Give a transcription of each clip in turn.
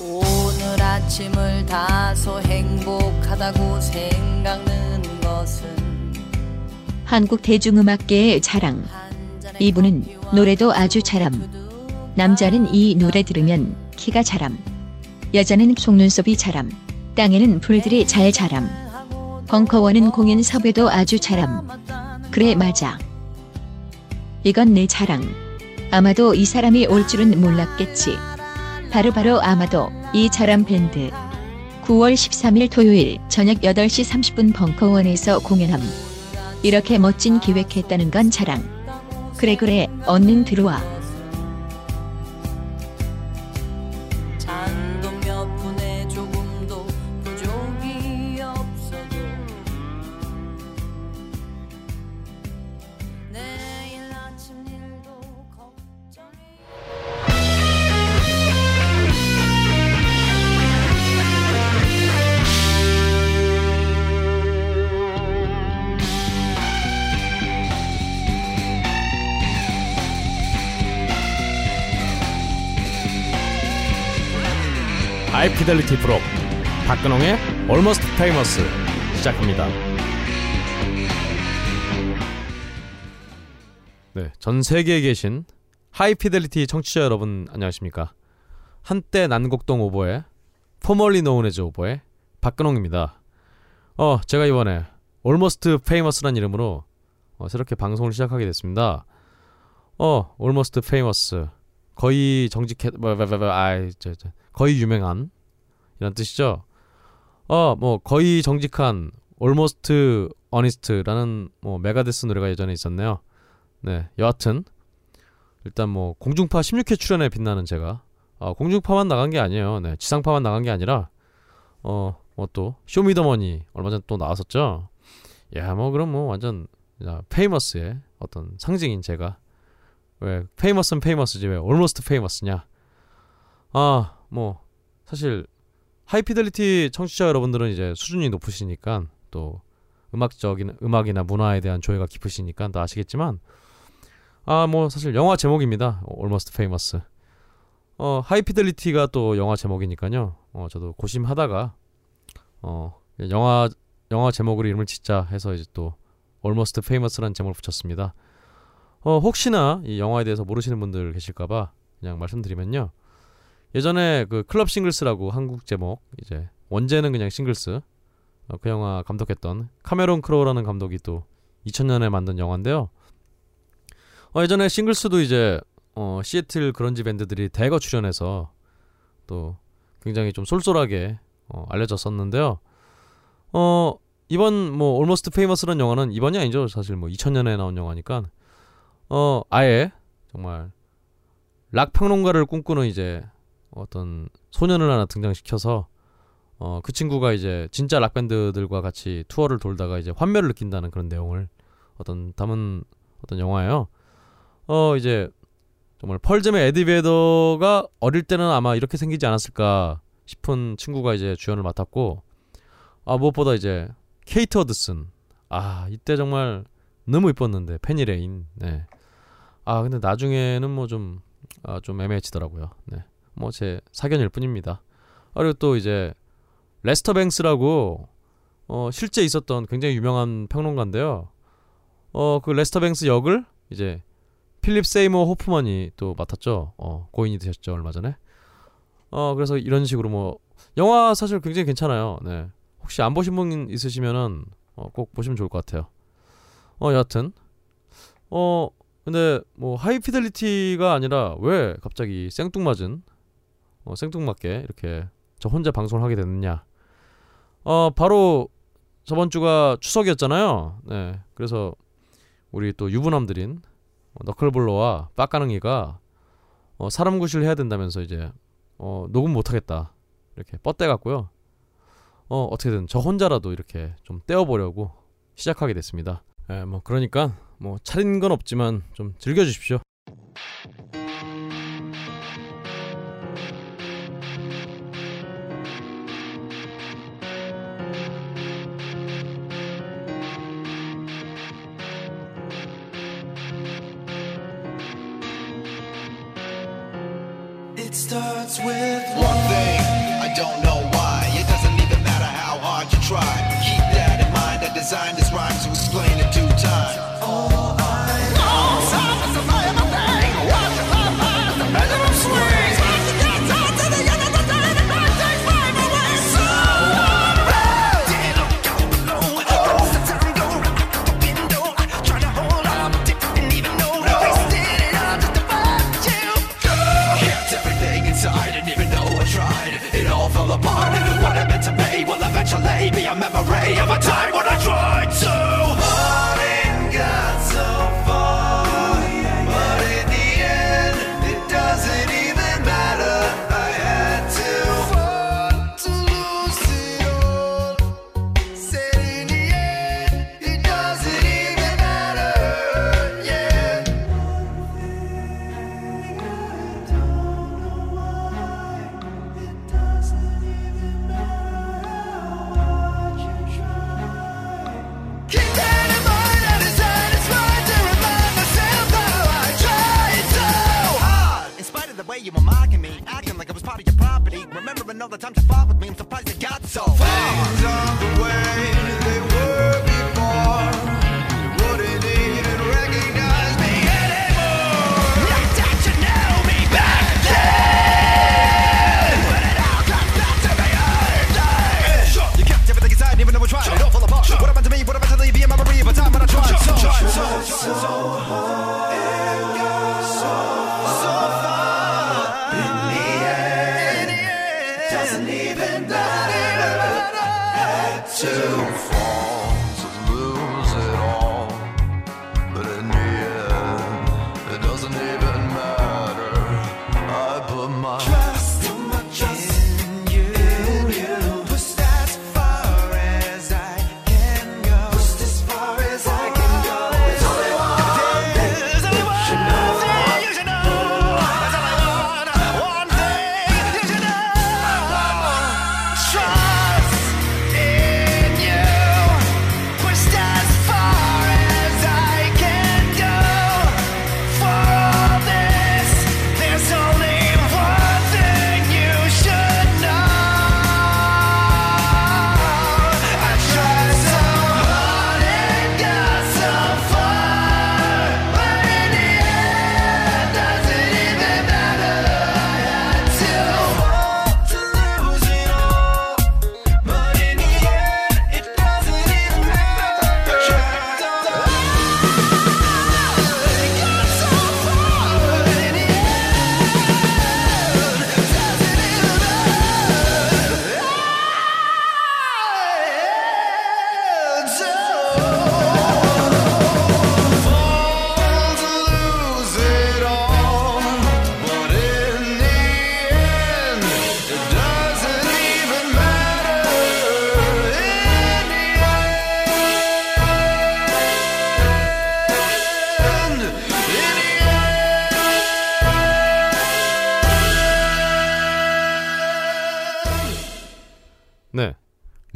오늘 아침을 다소 행복하다고 생각는 것은 한국 대중음악계의 자랑. 이분은 노래도 아주 잘함. 남자는 이 노래 들으면 키가 자람. 여자는 속눈썹이 자람. 땅에는 풀들이 잘 자람. 벙커원은 공연 섭외도 아주 잘함. 그래 맞아. 이건 내 자랑. 아마도 이 사람이 올 줄은 몰랐겠지. 바로바로 바로 아마도 이 자람 밴드. 9월 13일 토요일 저녁 8시 30분 벙커원에서 공연함. 이렇게 멋진 기획했다는 건 자랑. 그래 그래 얼른 들어와. High Fidelity 부록 박근홍의 Almost Famous 시작합니다. 네, 전 세계에 계신 High Fidelity 청취자 여러분 안녕하십니까? 한때 난곡동 오보의 formerly known as 오보의 박근홍입니다. 어, 제가 이번에 Almost Famous란 이름으로 어, 새롭게 방송을 시작하게 됐습니다. 어, Almost Famous 거의 정직해 뭐, 뭐, 뭐, 뭐, 아이 저, 저, 거의 유명한 이런 뜻이죠. 어, 뭐 거의 정직한 almost honest라는 뭐 메가데스 노래가 예전에 있었네요. 네, 여하튼 일단 뭐 공중파 16회 출연에 빛나는 제가 아, 공중파만 나간 게 아니에요. 네, 지상파만 나간 게 아니라 어, 뭐 또 쇼미더머니 얼마 전에 또 나왔었죠. 야, 뭐 그럼 뭐 완전 famous의 어떤 상징인 제가 왜 famous는 famous지 왜 almost famous냐? 아, 뭐 사실 하이피델리티 청취자 여러분들은 이제 수준이 높으시니까 또 음악적인 음악이나 문화에 대한 조예가 깊으시니까 또 아시겠지만 아 뭐 사실 영화 제목입니다. Almost Famous. 어 하이피델리티가 또 영화 제목이니까요. 어 저도 고심하다가 어 영화 영화 제목으로 이름을 짓자 해서 이제 또 Almost Famous라는 제목을 붙였습니다. 어 혹시나 이 영화에 대해서 모르시는 분들 계실까봐 그냥 말씀드리면요. 예전에 그 클럽 싱글스라고 한국 제목 이제 원제는 그냥 싱글스 어, 그 영화 감독했던 카메론 크로우라는 감독이 또 2000년에 만든 영화인데요. 어, 예전에 싱글스도 이제 어, 시애틀 그런지 밴드들이 대거 출연해서 또 굉장히 좀 쏠쏠하게 어, 알려졌었는데요. 어 이번 뭐 Almost Famous라는 영화는 이번이 아니죠. 사실 뭐 2000년에 나온 영화니까 어 아예 정말 락 평론가를 꿈꾸는 이제 어떤 소년을 하나 등장시켜서 어, 그 친구가 이제 진짜 락 밴드들과 같이 투어를 돌다가 이제 환멸을 느낀다는 그런 내용을 어떤 담은 어떤 영화예요. 어 이제 정말 펄잼의 에디 베더가 어릴 때는 아마 이렇게 생기지 않았을까 싶은 친구가 이제 주연을 맡았고 아 무엇보다 이제 케이트 허드슨 아 이때 정말 너무 이뻤는데 페니레인 네. 아 근데 나중에는 뭐 좀 아, 좀 애매해지더라고요. 네. 뭐 제 사견일 뿐입니다. 그리고 또 이제 레스터 뱅스라고 어 실제 있었던 굉장히 유명한 평론가인데요. 어 그 레스터 뱅스 역을 이제 필립 세이머 호프만이 또 맡았죠. 어 고인이 되셨죠 얼마 전에. 어 그래서 이런 식으로 뭐 영화 사실 굉장히 괜찮아요. 네. 혹시 안 보신 분 있으시면은 어, 꼭 보시면 좋을 것 같아요. 어 여하튼 어 근데 뭐 하이피델리티가 아니라 왜 갑자기 생뚱맞은 어, 생뚱맞게 이렇게 저 혼자 방송을 하게 됐느냐. 어, 바로 저번 주가 추석이었잖아요. 네. 그래서 우리 또 유부남들인 너클볼러와 빡가능이가 어, 사람 구실 해야 된다면서 이제 어, 녹음 못 하겠다. 이렇게 뻗대 갖고요. 어, 어떻게든 저 혼자라도 이렇게 좀 떼어 보려고 시작하게 됐습니다. 예, 뭐 그러니까 뭐 차린 건 없지만 좀 즐겨 주십시오. designed to another time to fall with me. I'm surprised you got so far. Things the way.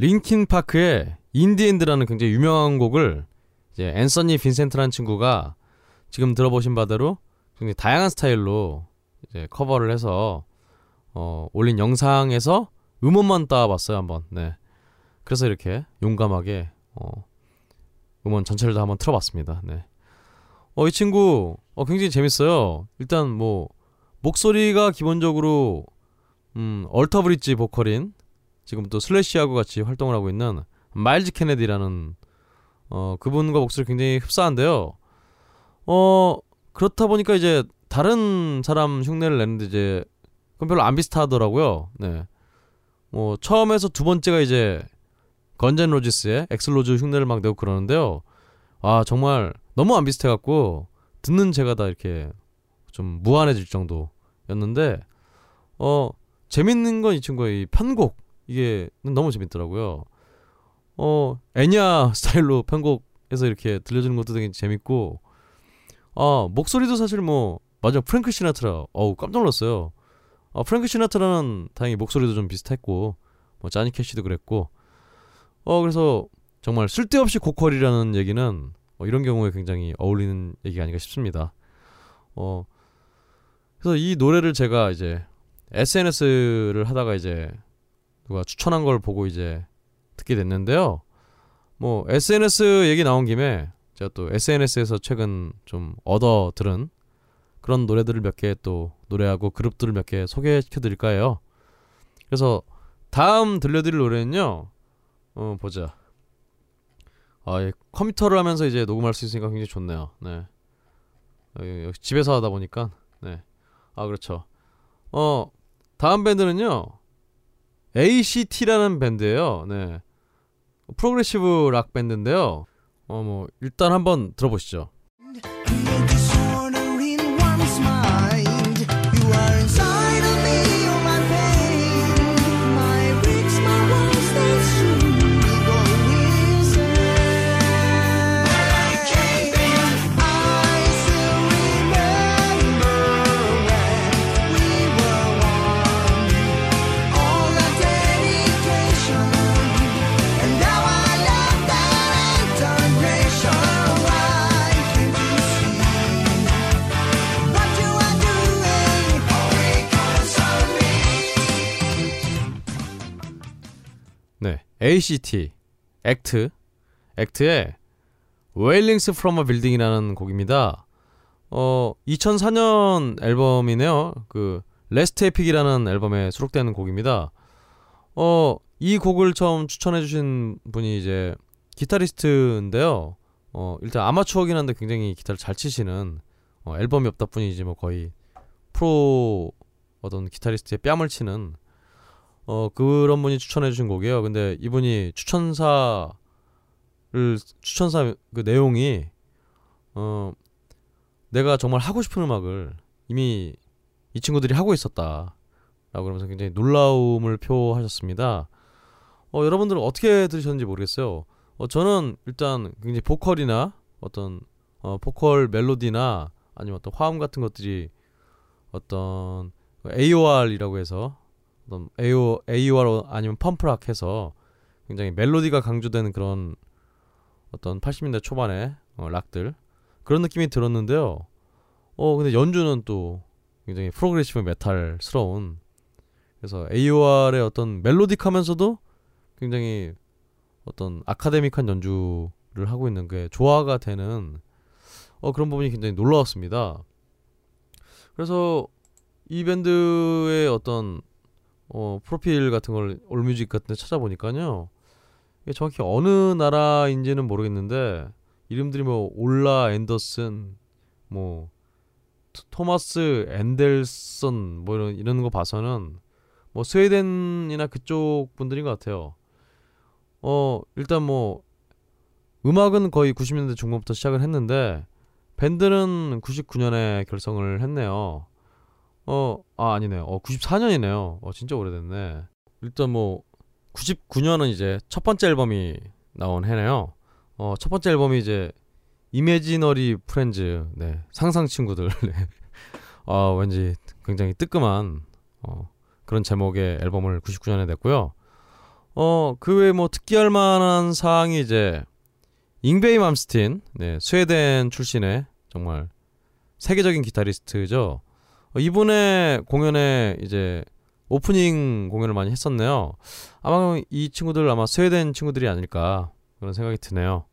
링킨 파크의 In the End라는 굉장히 유명한 곡을 이제 앤서니 빈센트라는 친구가 지금 들어보신 바대로 굉장히 다양한 스타일로 이제 커버를 해서 어, 올린 영상에서 음원만 따봤어요 한번. 네. 그래서 이렇게 용감하게 어, 음원 전체를 다 한번 틀어봤습니다. 네. 어, 이 친구 어, 굉장히 재밌어요. 일단 뭐 목소리가 기본적으로 음, 얼터브릿지 보컬인 지금 또 슬래시하고 같이 활동을 하고 있는 마일즈 케네디라는 어 그분과 목소리 굉장히 흡사한데요. 어 그렇다 보니까 이제 다른 사람 흉내를 내는데 이제 그건 별로 안 비슷하더라고요. 네. 뭐 처음에서 두 번째가 이제 건즈 앤 로지스의 액슬 로즈 흉내를 막 내고 그러는데요. 아 정말 너무 안 비슷해 갖고 듣는 제가 다 이렇게 좀 무안해질 정도였는데 어 재밌는 건 이 친구의 이 편곡 이게 너무 재밌더라고요. 어 엔야 스타일로 편곡해서 이렇게 들려주는 것도 되게 재밌고 아 목소리도 사실 뭐 맞아 프랭크 시나트라 어우 깜짝 놀랐어요. 아 프랭크 시나트라는 다행히 목소리도 좀 비슷했고 뭐 자니 캐시도 그랬고 어 그래서 정말 쓸데없이 고퀄이라는 얘기는 어, 이런 경우에 굉장히 어울리는 얘기가 아닌가 싶습니다. 어 그래서 이 노래를 제가 이제 SNS를 하다가 이제 누가 추천한 걸 보고 이제 듣게 됐는데요. 뭐 SNS 얘기 나온 김에 제가 또 SNS에서 최근 좀 얻어 들은 그런 노래들을 몇 개 또 노래하고 그룹들을 몇 개 소개시켜 드릴까 해요. 그래서 다음 들려드릴 노래는요. 어 보자. 아, 예, 컴퓨터를 하면서 이제 녹음할 수 있으니까 굉장히 좋네요. 네. 어, 집에서 하다 보니까 네. 아, 그렇죠. 어, 다음 밴드는요. ACT라는 밴드예요. 네. 프로그레시브 락 밴드인데요. 어 뭐 일단 한번 들어보시죠. ACT, 액트, 액트의 Wailings from a Building이라는 곡입니다. 어, 2004년 앨범이네요. 그 Last Epic이라는 앨범에 수록되는 곡입니다. 어, 이 곡을 처음 추천해 주신 분이 이제 기타리스트인데요. 어, 일단 아마추어긴 한데 굉장히 기타를 잘 치시는 어, 앨범이 없다 뿐이지 뭐 거의 프로 어떤 기타리스트의 뺨을 치는 어 그런 분이 추천해 주신 곡이에요. 근데 이분이 추천사를 추천사 그 내용이 어 내가 정말 하고 싶은 음악을 이미 이 친구들이 하고 있었다라고 그러면서 굉장히 놀라움을 표하셨습니다. 어 여러분들은 어떻게 들으셨는지 모르겠어요. 어 저는 일단 굉장히 보컬이나 어떤 어 보컬 멜로디나 아니면 어떤 화음 같은 것들이 어떤 AOR이라고 해서 어떤 AO, AOR 아니면 펌프락 해서 굉장히 멜로디가 강조되는 그런 어떤 80년대 초반의 어, 락들 그런 느낌이 들었는데요. 어 근데 연주는 또 굉장히 프로그레시브 메탈스러운 그래서 AOR의 어떤 멜로딕하면서도 굉장히 어떤 아카데믹한 연주를 하고 있는 게 조화가 되는 어 그런 부분이 굉장히 놀라웠습니다. 그래서 이 밴드의 어떤 어, 프로필 같은 걸 올뮤직 같은 데 찾아보니까요. 이게 정확히 어느 나라인지는 모르겠는데 이름들이 뭐 올라 앤더슨 뭐 토- 토마스 앤델슨 뭐 이런 이런 거 봐서는 뭐 스웨덴이나 그쪽 분들인 것 같아요. 어 일단 뭐 음악은 거의 90년대 중반부터 시작을 했는데 밴드는 99년에 결성을 했네요. 어, 아, 아니네요. 어, 94년이네요. 어, 진짜 오래됐네. 일단 뭐, 99년은 이제 첫 번째 앨범이 나온 해네요. 어, 첫 번째 앨범이 이제, 이매지너리 프렌즈, 네, 상상 친구들, 네. 어, 왠지 굉장히 뜨끔한, 어, 그런 제목의 앨범을 99년에 냈고요. 어, 그 외에 뭐 특기할 만한 사항이 이제, 잉베이 맘스틴, 네, 스웨덴 출신의 정말 세계적인 기타리스트죠. 어, 이분의 공연에 이제 오프닝 공연을 많이 했었네요. 아마 이 친구들 아마 스웨덴 친구들이 아닐까 그런 생각이 드네요.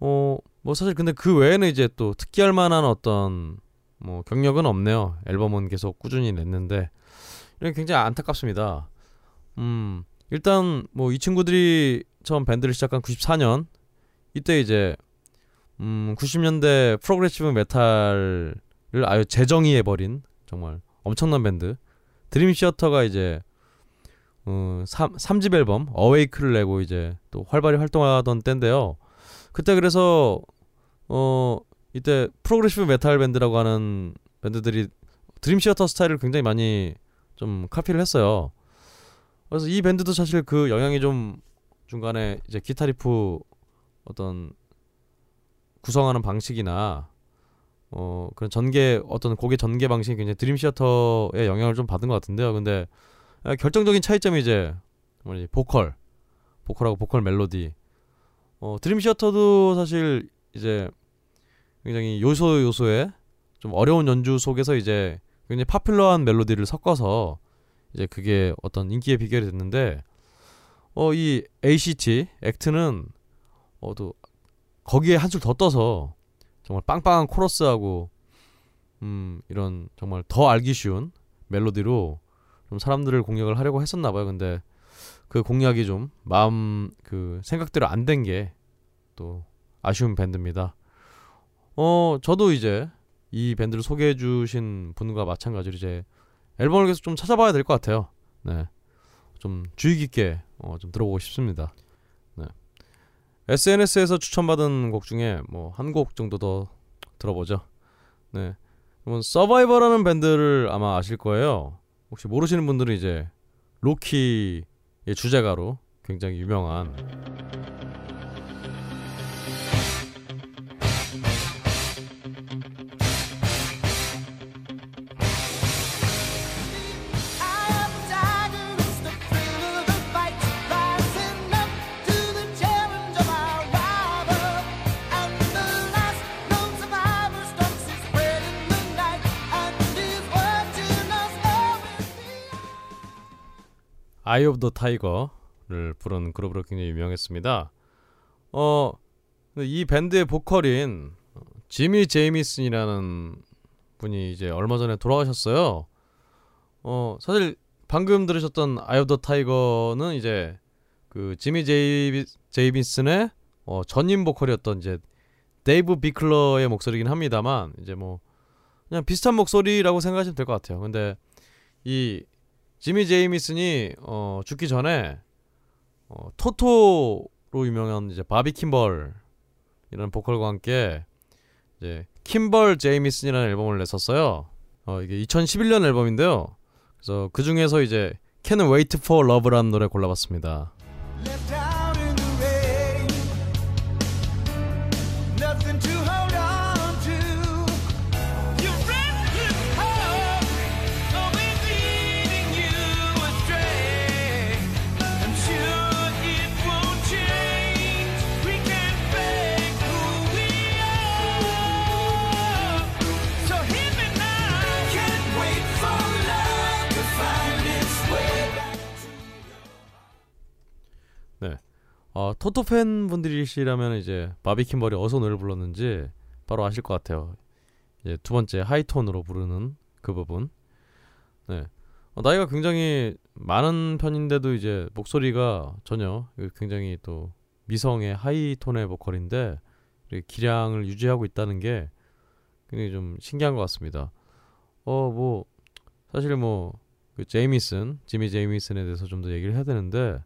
어, 뭐 사실 근데 그 외에는 이제 또 특기할 만한 어떤 뭐 경력은 없네요. 앨범은 계속 꾸준히 냈는데 이게 굉장히 안타깝습니다. 음, 일단 뭐 이 친구들이 처음 밴드를 시작한 94년 이때 이제 음, 90년대 프로그레시브 메탈 를 아예 재정의해 버린 정말 엄청난 밴드 드림 시어터가 이제 어, 3, 3집 앨범 어웨이크를 내고 이제 또 활발히 활동하던 때인데요. 그때 그래서 어 이때 프로그레시브 메탈 밴드라고 하는 밴드들이 드림 시어터 스타일을 굉장히 많이 좀 카피를 했어요. 그래서 이 밴드도 사실 그 영향이 좀 중간에 이제 기타 리프 어떤 구성하는 방식이나 어 그런 전개 어떤 곡의 전개 방식이 굉장히 드림 시어터의 영향을 좀 받은 것 같은데요. 근데 아, 결정적인 차이점이 이제 뭐지 보컬, 보컬하고 보컬 멜로디. 어 드림 시어터도 사실 이제 굉장히 요소 요소의 좀 어려운 연주 속에서 이제 굉장히 파퓰러한 멜로디를 섞어서 이제 그게 어떤 인기의 비결이 됐는데 어 이 ACT 액트는 어또 거기에 한술 더 떠서 정말 빵빵한 코러스하고 음 이런 정말 더 알기 쉬운 멜로디로 좀 사람들을 공략을 하려고 했었나 봐요. 근데 그 공략이 좀 마음 그 생각대로 안 된 게 또 아쉬운 밴드입니다. 어 저도 이제 이 밴드를 소개해 주신 분과 마찬가지로 이제 앨범을 계속 좀 찾아봐야 될 것 같아요. 네. 좀 주의 깊게 어, 좀 들어보고 싶습니다. 네. SNS에서 추천받은 곡 중에 뭐 한 곡 정도 더 들어보죠. 네. 그러면 서바이버라는 밴드를 아마 아실 거예요. 혹시 모르시는 분들은 이제 로키의 주제가로 굉장히 유명한 Eye of the Tiger를 부른 그룹으로 굉장히 유명했습니다. 어, 이 밴드의 보컬인 지미 제이미슨이라는 분이 이제 얼마 전에 돌아가셨어요. 어, 사실 방금 들으셨던 Eye of the Tiger는 이제 그 지미 제이, 제이미슨의 어, 전임 보컬이었던 이제 데이브 비클러의 목소리긴 합니다만 이제 뭐 그냥 비슷한 목소리라고 생각하시면 될 것 같아요. 근데 이 지미 제이미슨이 어, 죽기 전에 어, 토토로 유명한 이제 바비 킴벌 이라는 보컬과 함께 이제 킴벌 제이미슨이라는 앨범을 냈었어요. 어, 이게 2011년 앨범인데요. 그래서 그 중에서 이제 Can't Wait for Love라는 노래 골라봤습니다. 토토 팬 분들이시라면 이제 바비 킴벌이 어서 노래를 불렀는지 바로 아실 것 같아요. 이제 두 번째 하이톤으로 부르는 그 부분. 네. 어, 나이가 굉장히 많은 편인데도 이제 목소리가 전혀 굉장히 또 미성의 하이톤의 보컬인데 이렇게 기량을 유지하고 있다는 게 굉장히 좀 신기한 것 같습니다. 어 뭐 사실 뭐 그 제이미슨, 지미 제이미슨에 대해서 좀 더 얘기를 해야 되는데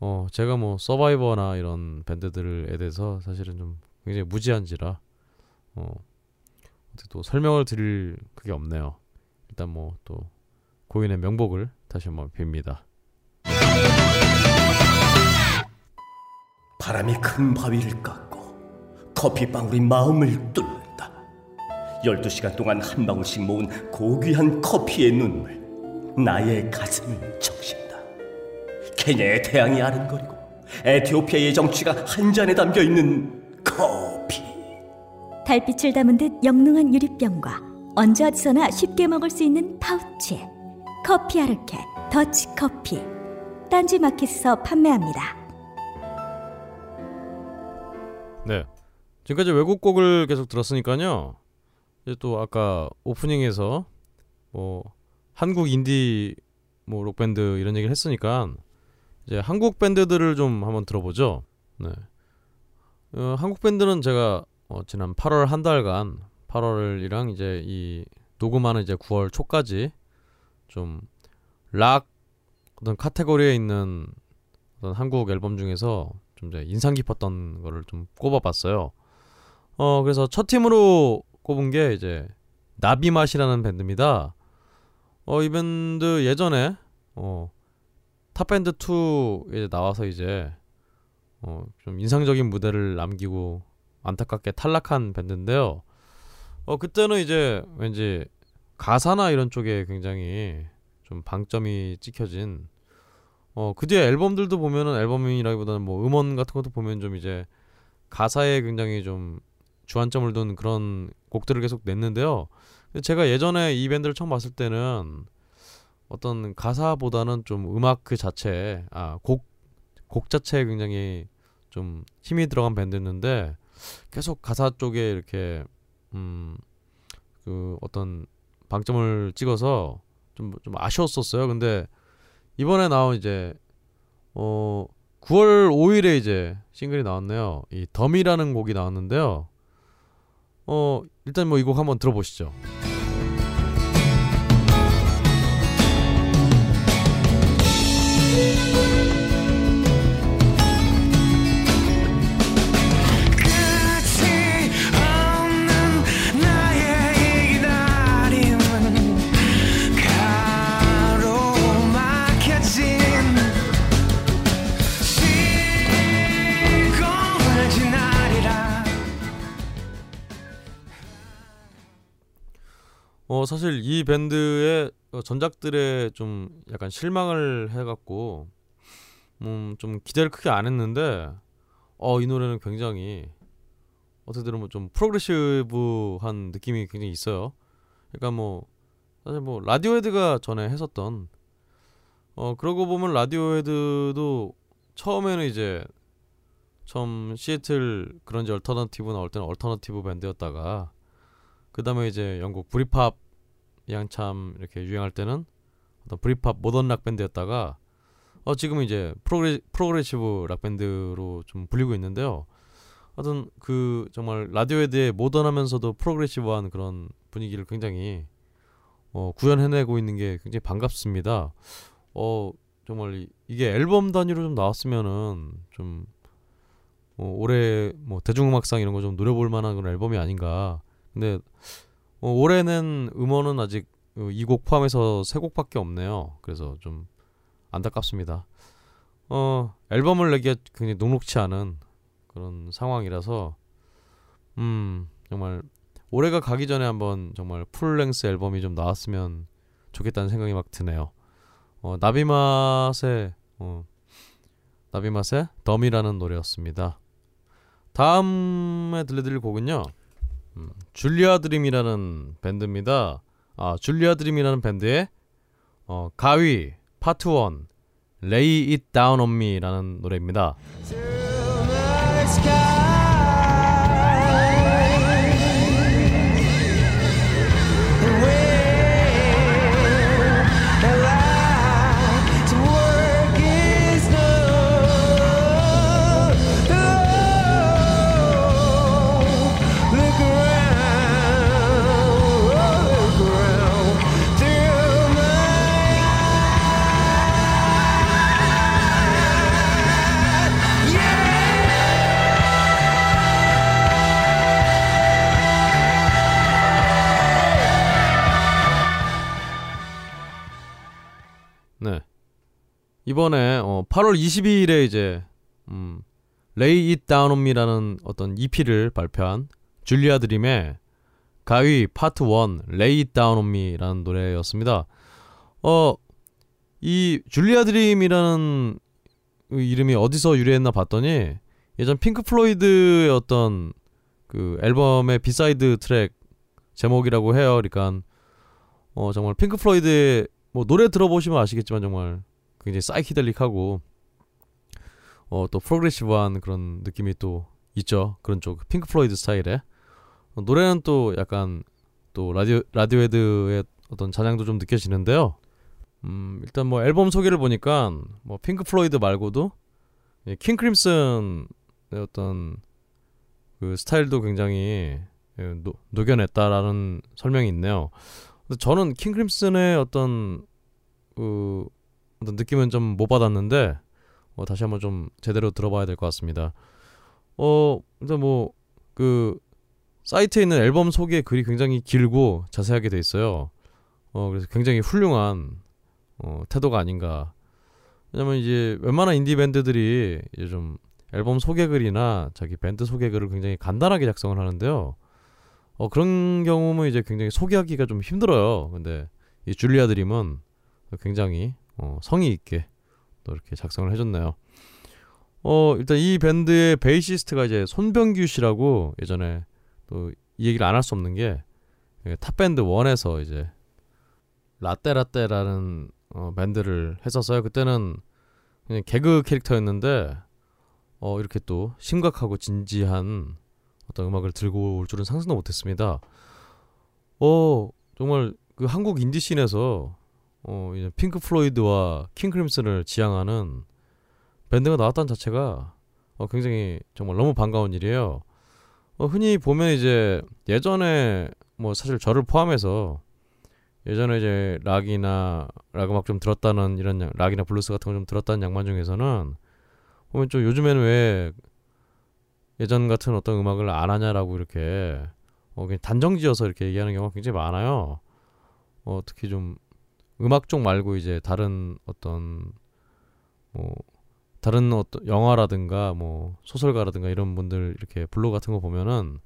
어 제가 뭐 서바이버나 이런 밴드들에 대해서 사실은 좀 굉장히 무지한지라 어 어떻게 또 설명을 드릴 그게 없네요. 일단 뭐 또 고인의 명복을 다시 한번 빕니다. 바람이 큰 바위를 깎고 커피방울이 마음을 뚫는다. 12시간 동안 한 방울씩 모은 고귀한 커피의 눈물 나의 가슴을 적신다. 케냐의 태양이 아른거리고 에티오피아의 정취가 한 잔에 담겨 있는 커피. 달빛을 담은 듯 영롱한 유리병과 언제 어디서나 쉽게 먹을 수 있는 파우치 커피 아르케 더치 커피 딴지 마켓에서 판매합니다. 네. 지금까지 외국 곡을 계속 들었으니까요. 이제 또 아까 오프닝에서 뭐 한국 인디 뭐 록밴드 이런 얘기를 했으니까 이제 한국 밴드들을 좀 한번 들어보죠. 네. 어, 한국 밴드는 제가 어, 지난 8월 한 달간 8월이랑 이제 이 녹음하는 이제 9월 초까지 좀 락 어떤 카테고리에 있는 어떤 한국 앨범 중에서 좀 이제 인상 깊었던 거를 좀 꼽아봤어요. 어 그래서 첫 팀으로 꼽은 게 이제 나비맛이라는 밴드입니다. 어 이 밴드 예전에 어 탑밴드 2 이제 나와서 이제 어 좀 인상적인 무대를 남기고 안타깝게 탈락한 밴드인데요. 어 그때는 이제 왠지 가사나 이런 쪽에 굉장히 좀 방점이 찍혀진 어 그 뒤에 앨범들도 보면은 앨범이라기보다는 뭐 음원 같은 것도 보면 좀 이제 가사에 굉장히 좀 주안점을 둔 그런 곡들을 계속 냈는데요. 제가 예전에 이 밴드를 처음 봤을 때는 어떤 가사보다는 좀 음악 그 자체 아곡 곡 자체에 굉장히 좀 힘이 들어간 밴드였는데 계속 가사 쪽에 이렇게 음 그 어떤 방점을 찍어서 좀 좀 아쉬웠었어요. 근데 이번에 나온 이제 어 9월 5일에 이제 싱글이 나왔네요. 이 덤이라는 곡이 나왔는데요. 어 일단 뭐 이 곡 한번 들어보시죠. 어 사실 이 밴드의 어, 전작들에 좀 약간 실망을 해갖고 음 좀 기대를 크게 안 했는데 어 이 노래는 굉장히 어떻게 들으면 좀 progressive한 느낌이 굉장히 있어요. 그러니까 뭐 사실 뭐 라디오헤드가 전에 했었던 어 그러고 보면 라디오헤드도 처음에는 이제 처음 시애틀 grunge alternative 나올 때는 alternative 밴드였다가 그 다음에 이제 영국 Britpop이 한참 이렇게 유행할 때는 어떤 Britpop modern rock 밴드였다가 어 지금은 이제 progre, progressive rock 밴드로 좀 불리고 있는데요. 하여튼 그 정말 라디오헤드의 모던하면서도 progressive한 그런 분위기를 굉장히 어 구현해내고 있는 게 굉장히 반갑습니다. 어 정말 이, 이게 앨범 단위로 좀 나왔으면은 좀 어, 올해 뭐 대중음악상 이런 거 좀 노려볼 만한 그런 앨범이 아닌가. 근데 어, 올해 낸 음원은 아직 어, 이곡 포함해서 세 곡밖에 없네요. 그래서 좀 안타깝습니다. 어 앨범을 내기가 굉장히 녹록치 않은 그런 상황이라서 음 정말 올해가 가기 전에 한번 정말 풀랭스 앨범이 좀 나왔으면 좋겠다는 생각이 막 드네요. 어 나비맛의 어 나비맛의 덤이라는 노래였습니다. 다음에 들려드릴 곡은요. 음, 줄리아 드림이라는 밴드입니다. 아, 줄리아 드림이라는 밴드의 어, 가위 파트 1 Lay It Down on Me라는 노래입니다. 네. 이번에 어, 8월 22일에 이제 음, Lay It Down on Me라는 어떤 EP를 발표한 줄리아 드림의 가위 파트 1 Lay It Down on Me라는 노래였습니다. 어, 이 줄리아 드림이라는 이름이 어디서 유래했나 봤더니 예전 핑크 플로이드의 어떤 그 앨범의 B-side 트랙 제목이라고 해요. 그러니까 어 정말 핑크 플로이드의 뭐 노래 들어보시면 아시겠지만 정말 굉장히 사이키델릭하고 어 또 progressive한 그런 느낌이 또 있죠. 그런 쪽 핑크 플로이드 스타일의 어, 노래는 또 약간 또 라디오 라디오헤드의 어떤 잔향도 좀 느껴지는데요. 음 일단 뭐 앨범 소개를 보니까 뭐 핑크 플로이드 말고도 예, 킹 크림슨의 어떤 그 스타일도 굉장히 예, 노, 녹여냈다라는 설명이 있네요. 근데 저는 킹 크림슨의 어떤 그 어떤 느낌은 좀 못 받았는데 어, 다시 한번 좀 제대로 들어봐야 될 것 같습니다. 어 일단 뭐 그 사이트에 있는 앨범 소개 글이 굉장히 길고 자세하게 돼 있어요. 어 그래서 굉장히 훌륭한 어, 태도가 아닌가. 왜냐면 이제 웬만한 인디 밴드들이 이제 좀 앨범 소개 글이나 자기 밴드 소개 글을 굉장히 간단하게 작성을 하는데요. 어 그런 경우면 이제 굉장히 소개하기가 좀 힘들어요. 근데 이 줄리아 드림은 굉장히 어, 성의 있게 또 이렇게 작성을 해줬네요. 어 일단 이 밴드의 베이시스트가 이제 손병규 씨라고 예전에 또 이 얘기를 안 할 수 없는 게 예, 탑밴드 1에서 이제 라떼라떼라는 어, 밴드를 했었어요. 그때는 그냥 개그 캐릭터였는데 어 이렇게 또 심각하고 진지한 어떤 음악을 들고 올 줄은 상상도 못했습니다. 어 정말 그 한국 인디 scene에서 어 이제 핑크 플로이드와 킹 크림슨을 지향하는 밴드가 나왔다는 자체가 어 굉장히 정말 너무 반가운 일이에요. 어 흔히 보면 이제 예전에 뭐 사실 저를 포함해서 예전에 이제 락이나 락 음악 좀 들었다는 이런 양- 락이나 블루스 같은 거 좀 들었다는 양반 중에서는 보면 좀 요즘에는 왜 예전 같은 어떤 음악을 안 하냐라고 이렇게 어 그냥 단정지어서 이렇게 얘기하는 경우가 굉장히 많아요. 어 특히 좀 음악 쪽 말고 이제 다른 어떤 뭐 다른 어떤 영화라든가 뭐 소설가라든가 이런 분들 이렇게 블로그 같은 거 보면은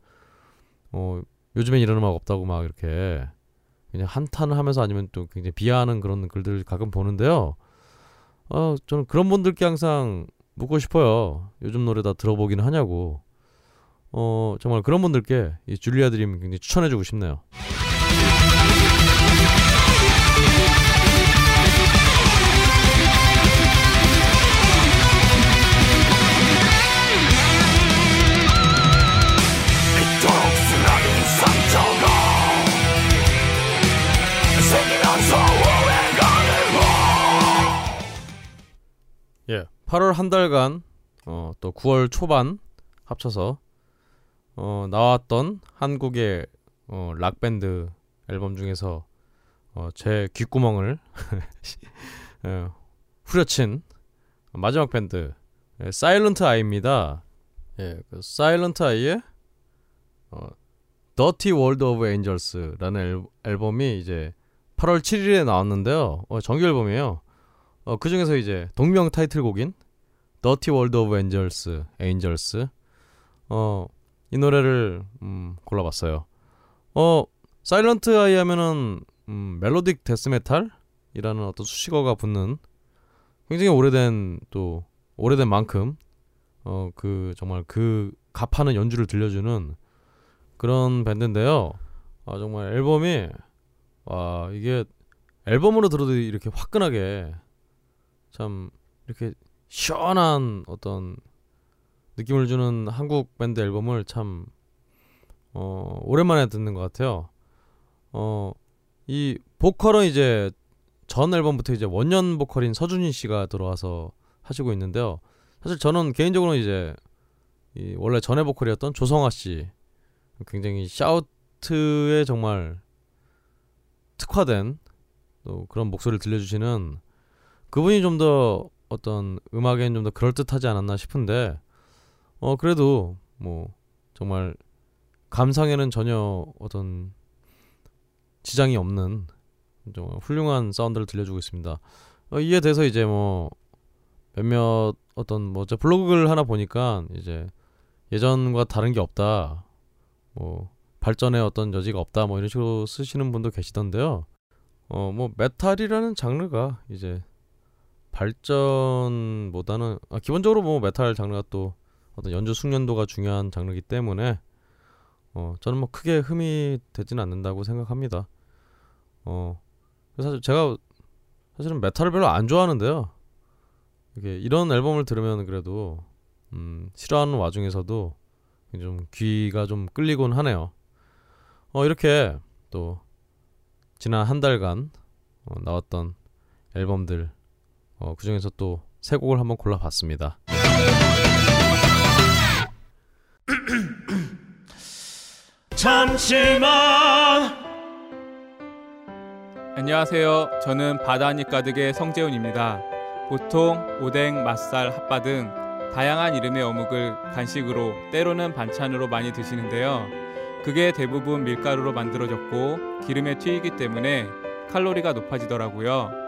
어 요즘엔 이런 음악 없다고 막 이렇게 그냥 한탄을 하면서 아니면 또 굉장히 비하하는 그런 글들 가끔 보는데요. 어, 저는 그런 분들께 항상 묻고 싶어요. 요즘 노래 다 들어보기는 하냐고. 어, 정말 그런 분들께 이 줄리아 드림 굉장히 추천해주고 싶네요. 8월 한 달간 어, 또 9월 초반 합쳐서 어, 나왔던 한국의 어, 락 밴드 앨범 중에서 어, 제 귓구멍을 예, 후려친 마지막 밴드 예, 사일런트 아이입니다. 예, 그 사일런트 아이의 어, Dirty World of Angels라는 앨, 앨범이 이제 8월 7일에 나왔는데요. 어, 정규 앨범이에요. 어, 그 중에서 이제 동명 타이틀곡인 Dirty World of Angels, Angels. 어, 이 노래를 음, 골라봤어요. 어, 사일런트 아이 하면은 음, 멜로딕 데스메탈이라는 어떤 수식어가 붙는 굉장히 오래된 또 오래된 만큼 어, 그 정말 그 값하는 연주를 들려주는 그런 밴드인데요. 아, 정말 앨범이 와 이게 앨범으로 들어도 이렇게 화끈하게 참 이렇게 시원한 어떤 느낌을 주는 한국 밴드 앨범을 참 어, 오랜만에 듣는 것 같아요. 어, 이 보컬은 이제 전 앨범부터 이제 원년 보컬인 서준희 씨가 들어와서 하시고 있는데요. 사실 저는 개인적으로 이제 이 원래 전에 보컬이었던 조성아 씨 굉장히 샤우트에 정말 특화된 또 그런 목소리를 들려주시는 그분이 좀 더 어떤 음악엔 좀더 그럴듯하지 않았나 싶은데 어 그래도 뭐 정말 감상에는 전혀 어떤 지장이 없는 좀 훌륭한 사운드를 들려주고 있습니다. 어, 이에 대해서 이제 뭐 몇몇 어떤 뭐저 블로그를 하나 보니까 이제 예전과 다른 게 없다. 뭐 발전의 어떤 여지가 없다. 뭐 이런 식으로 쓰시는 분도 계시던데요. 어 뭐 메탈이라는 장르가 이제 발전보다는 아, 기본적으로 뭐 메탈 장르가 또 어떤 연주 숙련도가 중요한 장르이기 때문에 어 저는 뭐 크게 흠이 되지는 않는다고 생각합니다. 어 사실 제가 사실은 메탈을 별로 안 좋아하는데요. 이게 이런 앨범을 들으면 그래도 음, 싫어하는 와중에서도 좀 귀가 좀 끌리곤 하네요. 어 이렇게 또 지난 한 달간 어, 나왔던 앨범들 어, 그 중에서 또 세 곡을 한번 골라봤습니다. 잠시만 안녕하세요. 저는 바다니 가득의 성재훈입니다. 보통 오뎅, 맛살, 핫바 등 다양한 이름의 어묵을 간식으로 때로는 반찬으로 많이 드시는데요. 그게 대부분 밀가루로 만들어졌고 기름에 튀기기 때문에 칼로리가 높아지더라고요.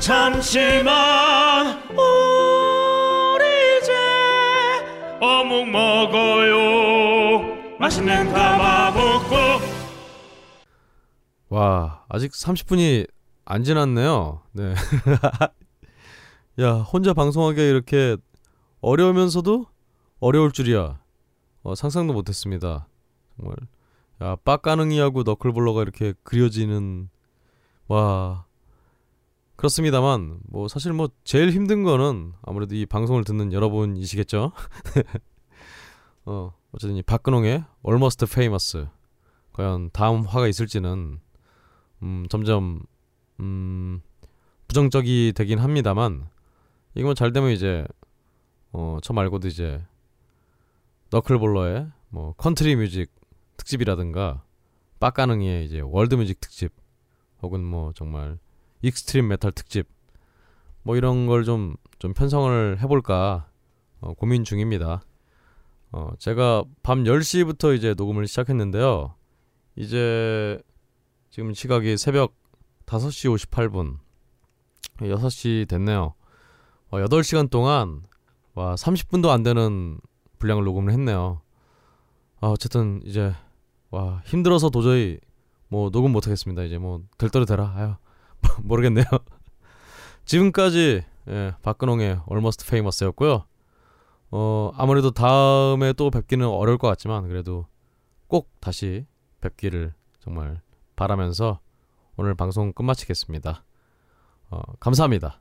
잠시만 우리 이제 어묵 먹어요 맛있는 가마볶고 와 아직 30분이 안 지났네요. 네. 야 혼자 방송하기가 이렇게 어려우면서도 어려울 줄이야. 어, 상상도 못했습니다. 정말 야 빡가능이하고 너클볼러가 이렇게 그려지는 와 그렇습니다만 뭐 사실 뭐 제일 힘든 거는 아무래도 이 방송을 듣는 여러분이시겠죠. 어 어쨌든 이 박근홍의 Almost Famous 과연 다음 화가 있을지는 음, 점점 음, 부정적이 되긴 합니다만 이거 잘 되면 이제 어, 저 말고도 이제 너클볼러의 뭐 컨트리 뮤직 특집이라든가 빡가능이의 이제 world music 특집 혹은 뭐 정말 extreme metal 특집 뭐 이런 걸 좀 좀 편성을 해볼까 어, 고민 중입니다. 어, 제가 밤 10시부터 이제 녹음을 시작했는데요. 이제 지금 시각이 새벽 5시 58분 6시 됐네요. 어, 8시간 동안 와 30분도 안 되는 분량을 녹음을 했네요. 아, 어쨌든 이제 와 힘들어서 도저히 뭐 녹음 못 하겠습니다. 이제 뭐 될 대로 되라. 아유 모르겠네요. 지금까지 예, 박근홍의 Almost Famous였고요. 어 아무래도 다음에 또 뵙기는 어려울 것 같지만 그래도 꼭 다시 뵙기를 정말 바라면서 오늘 방송 끝마치겠습니다. 어, 감사합니다.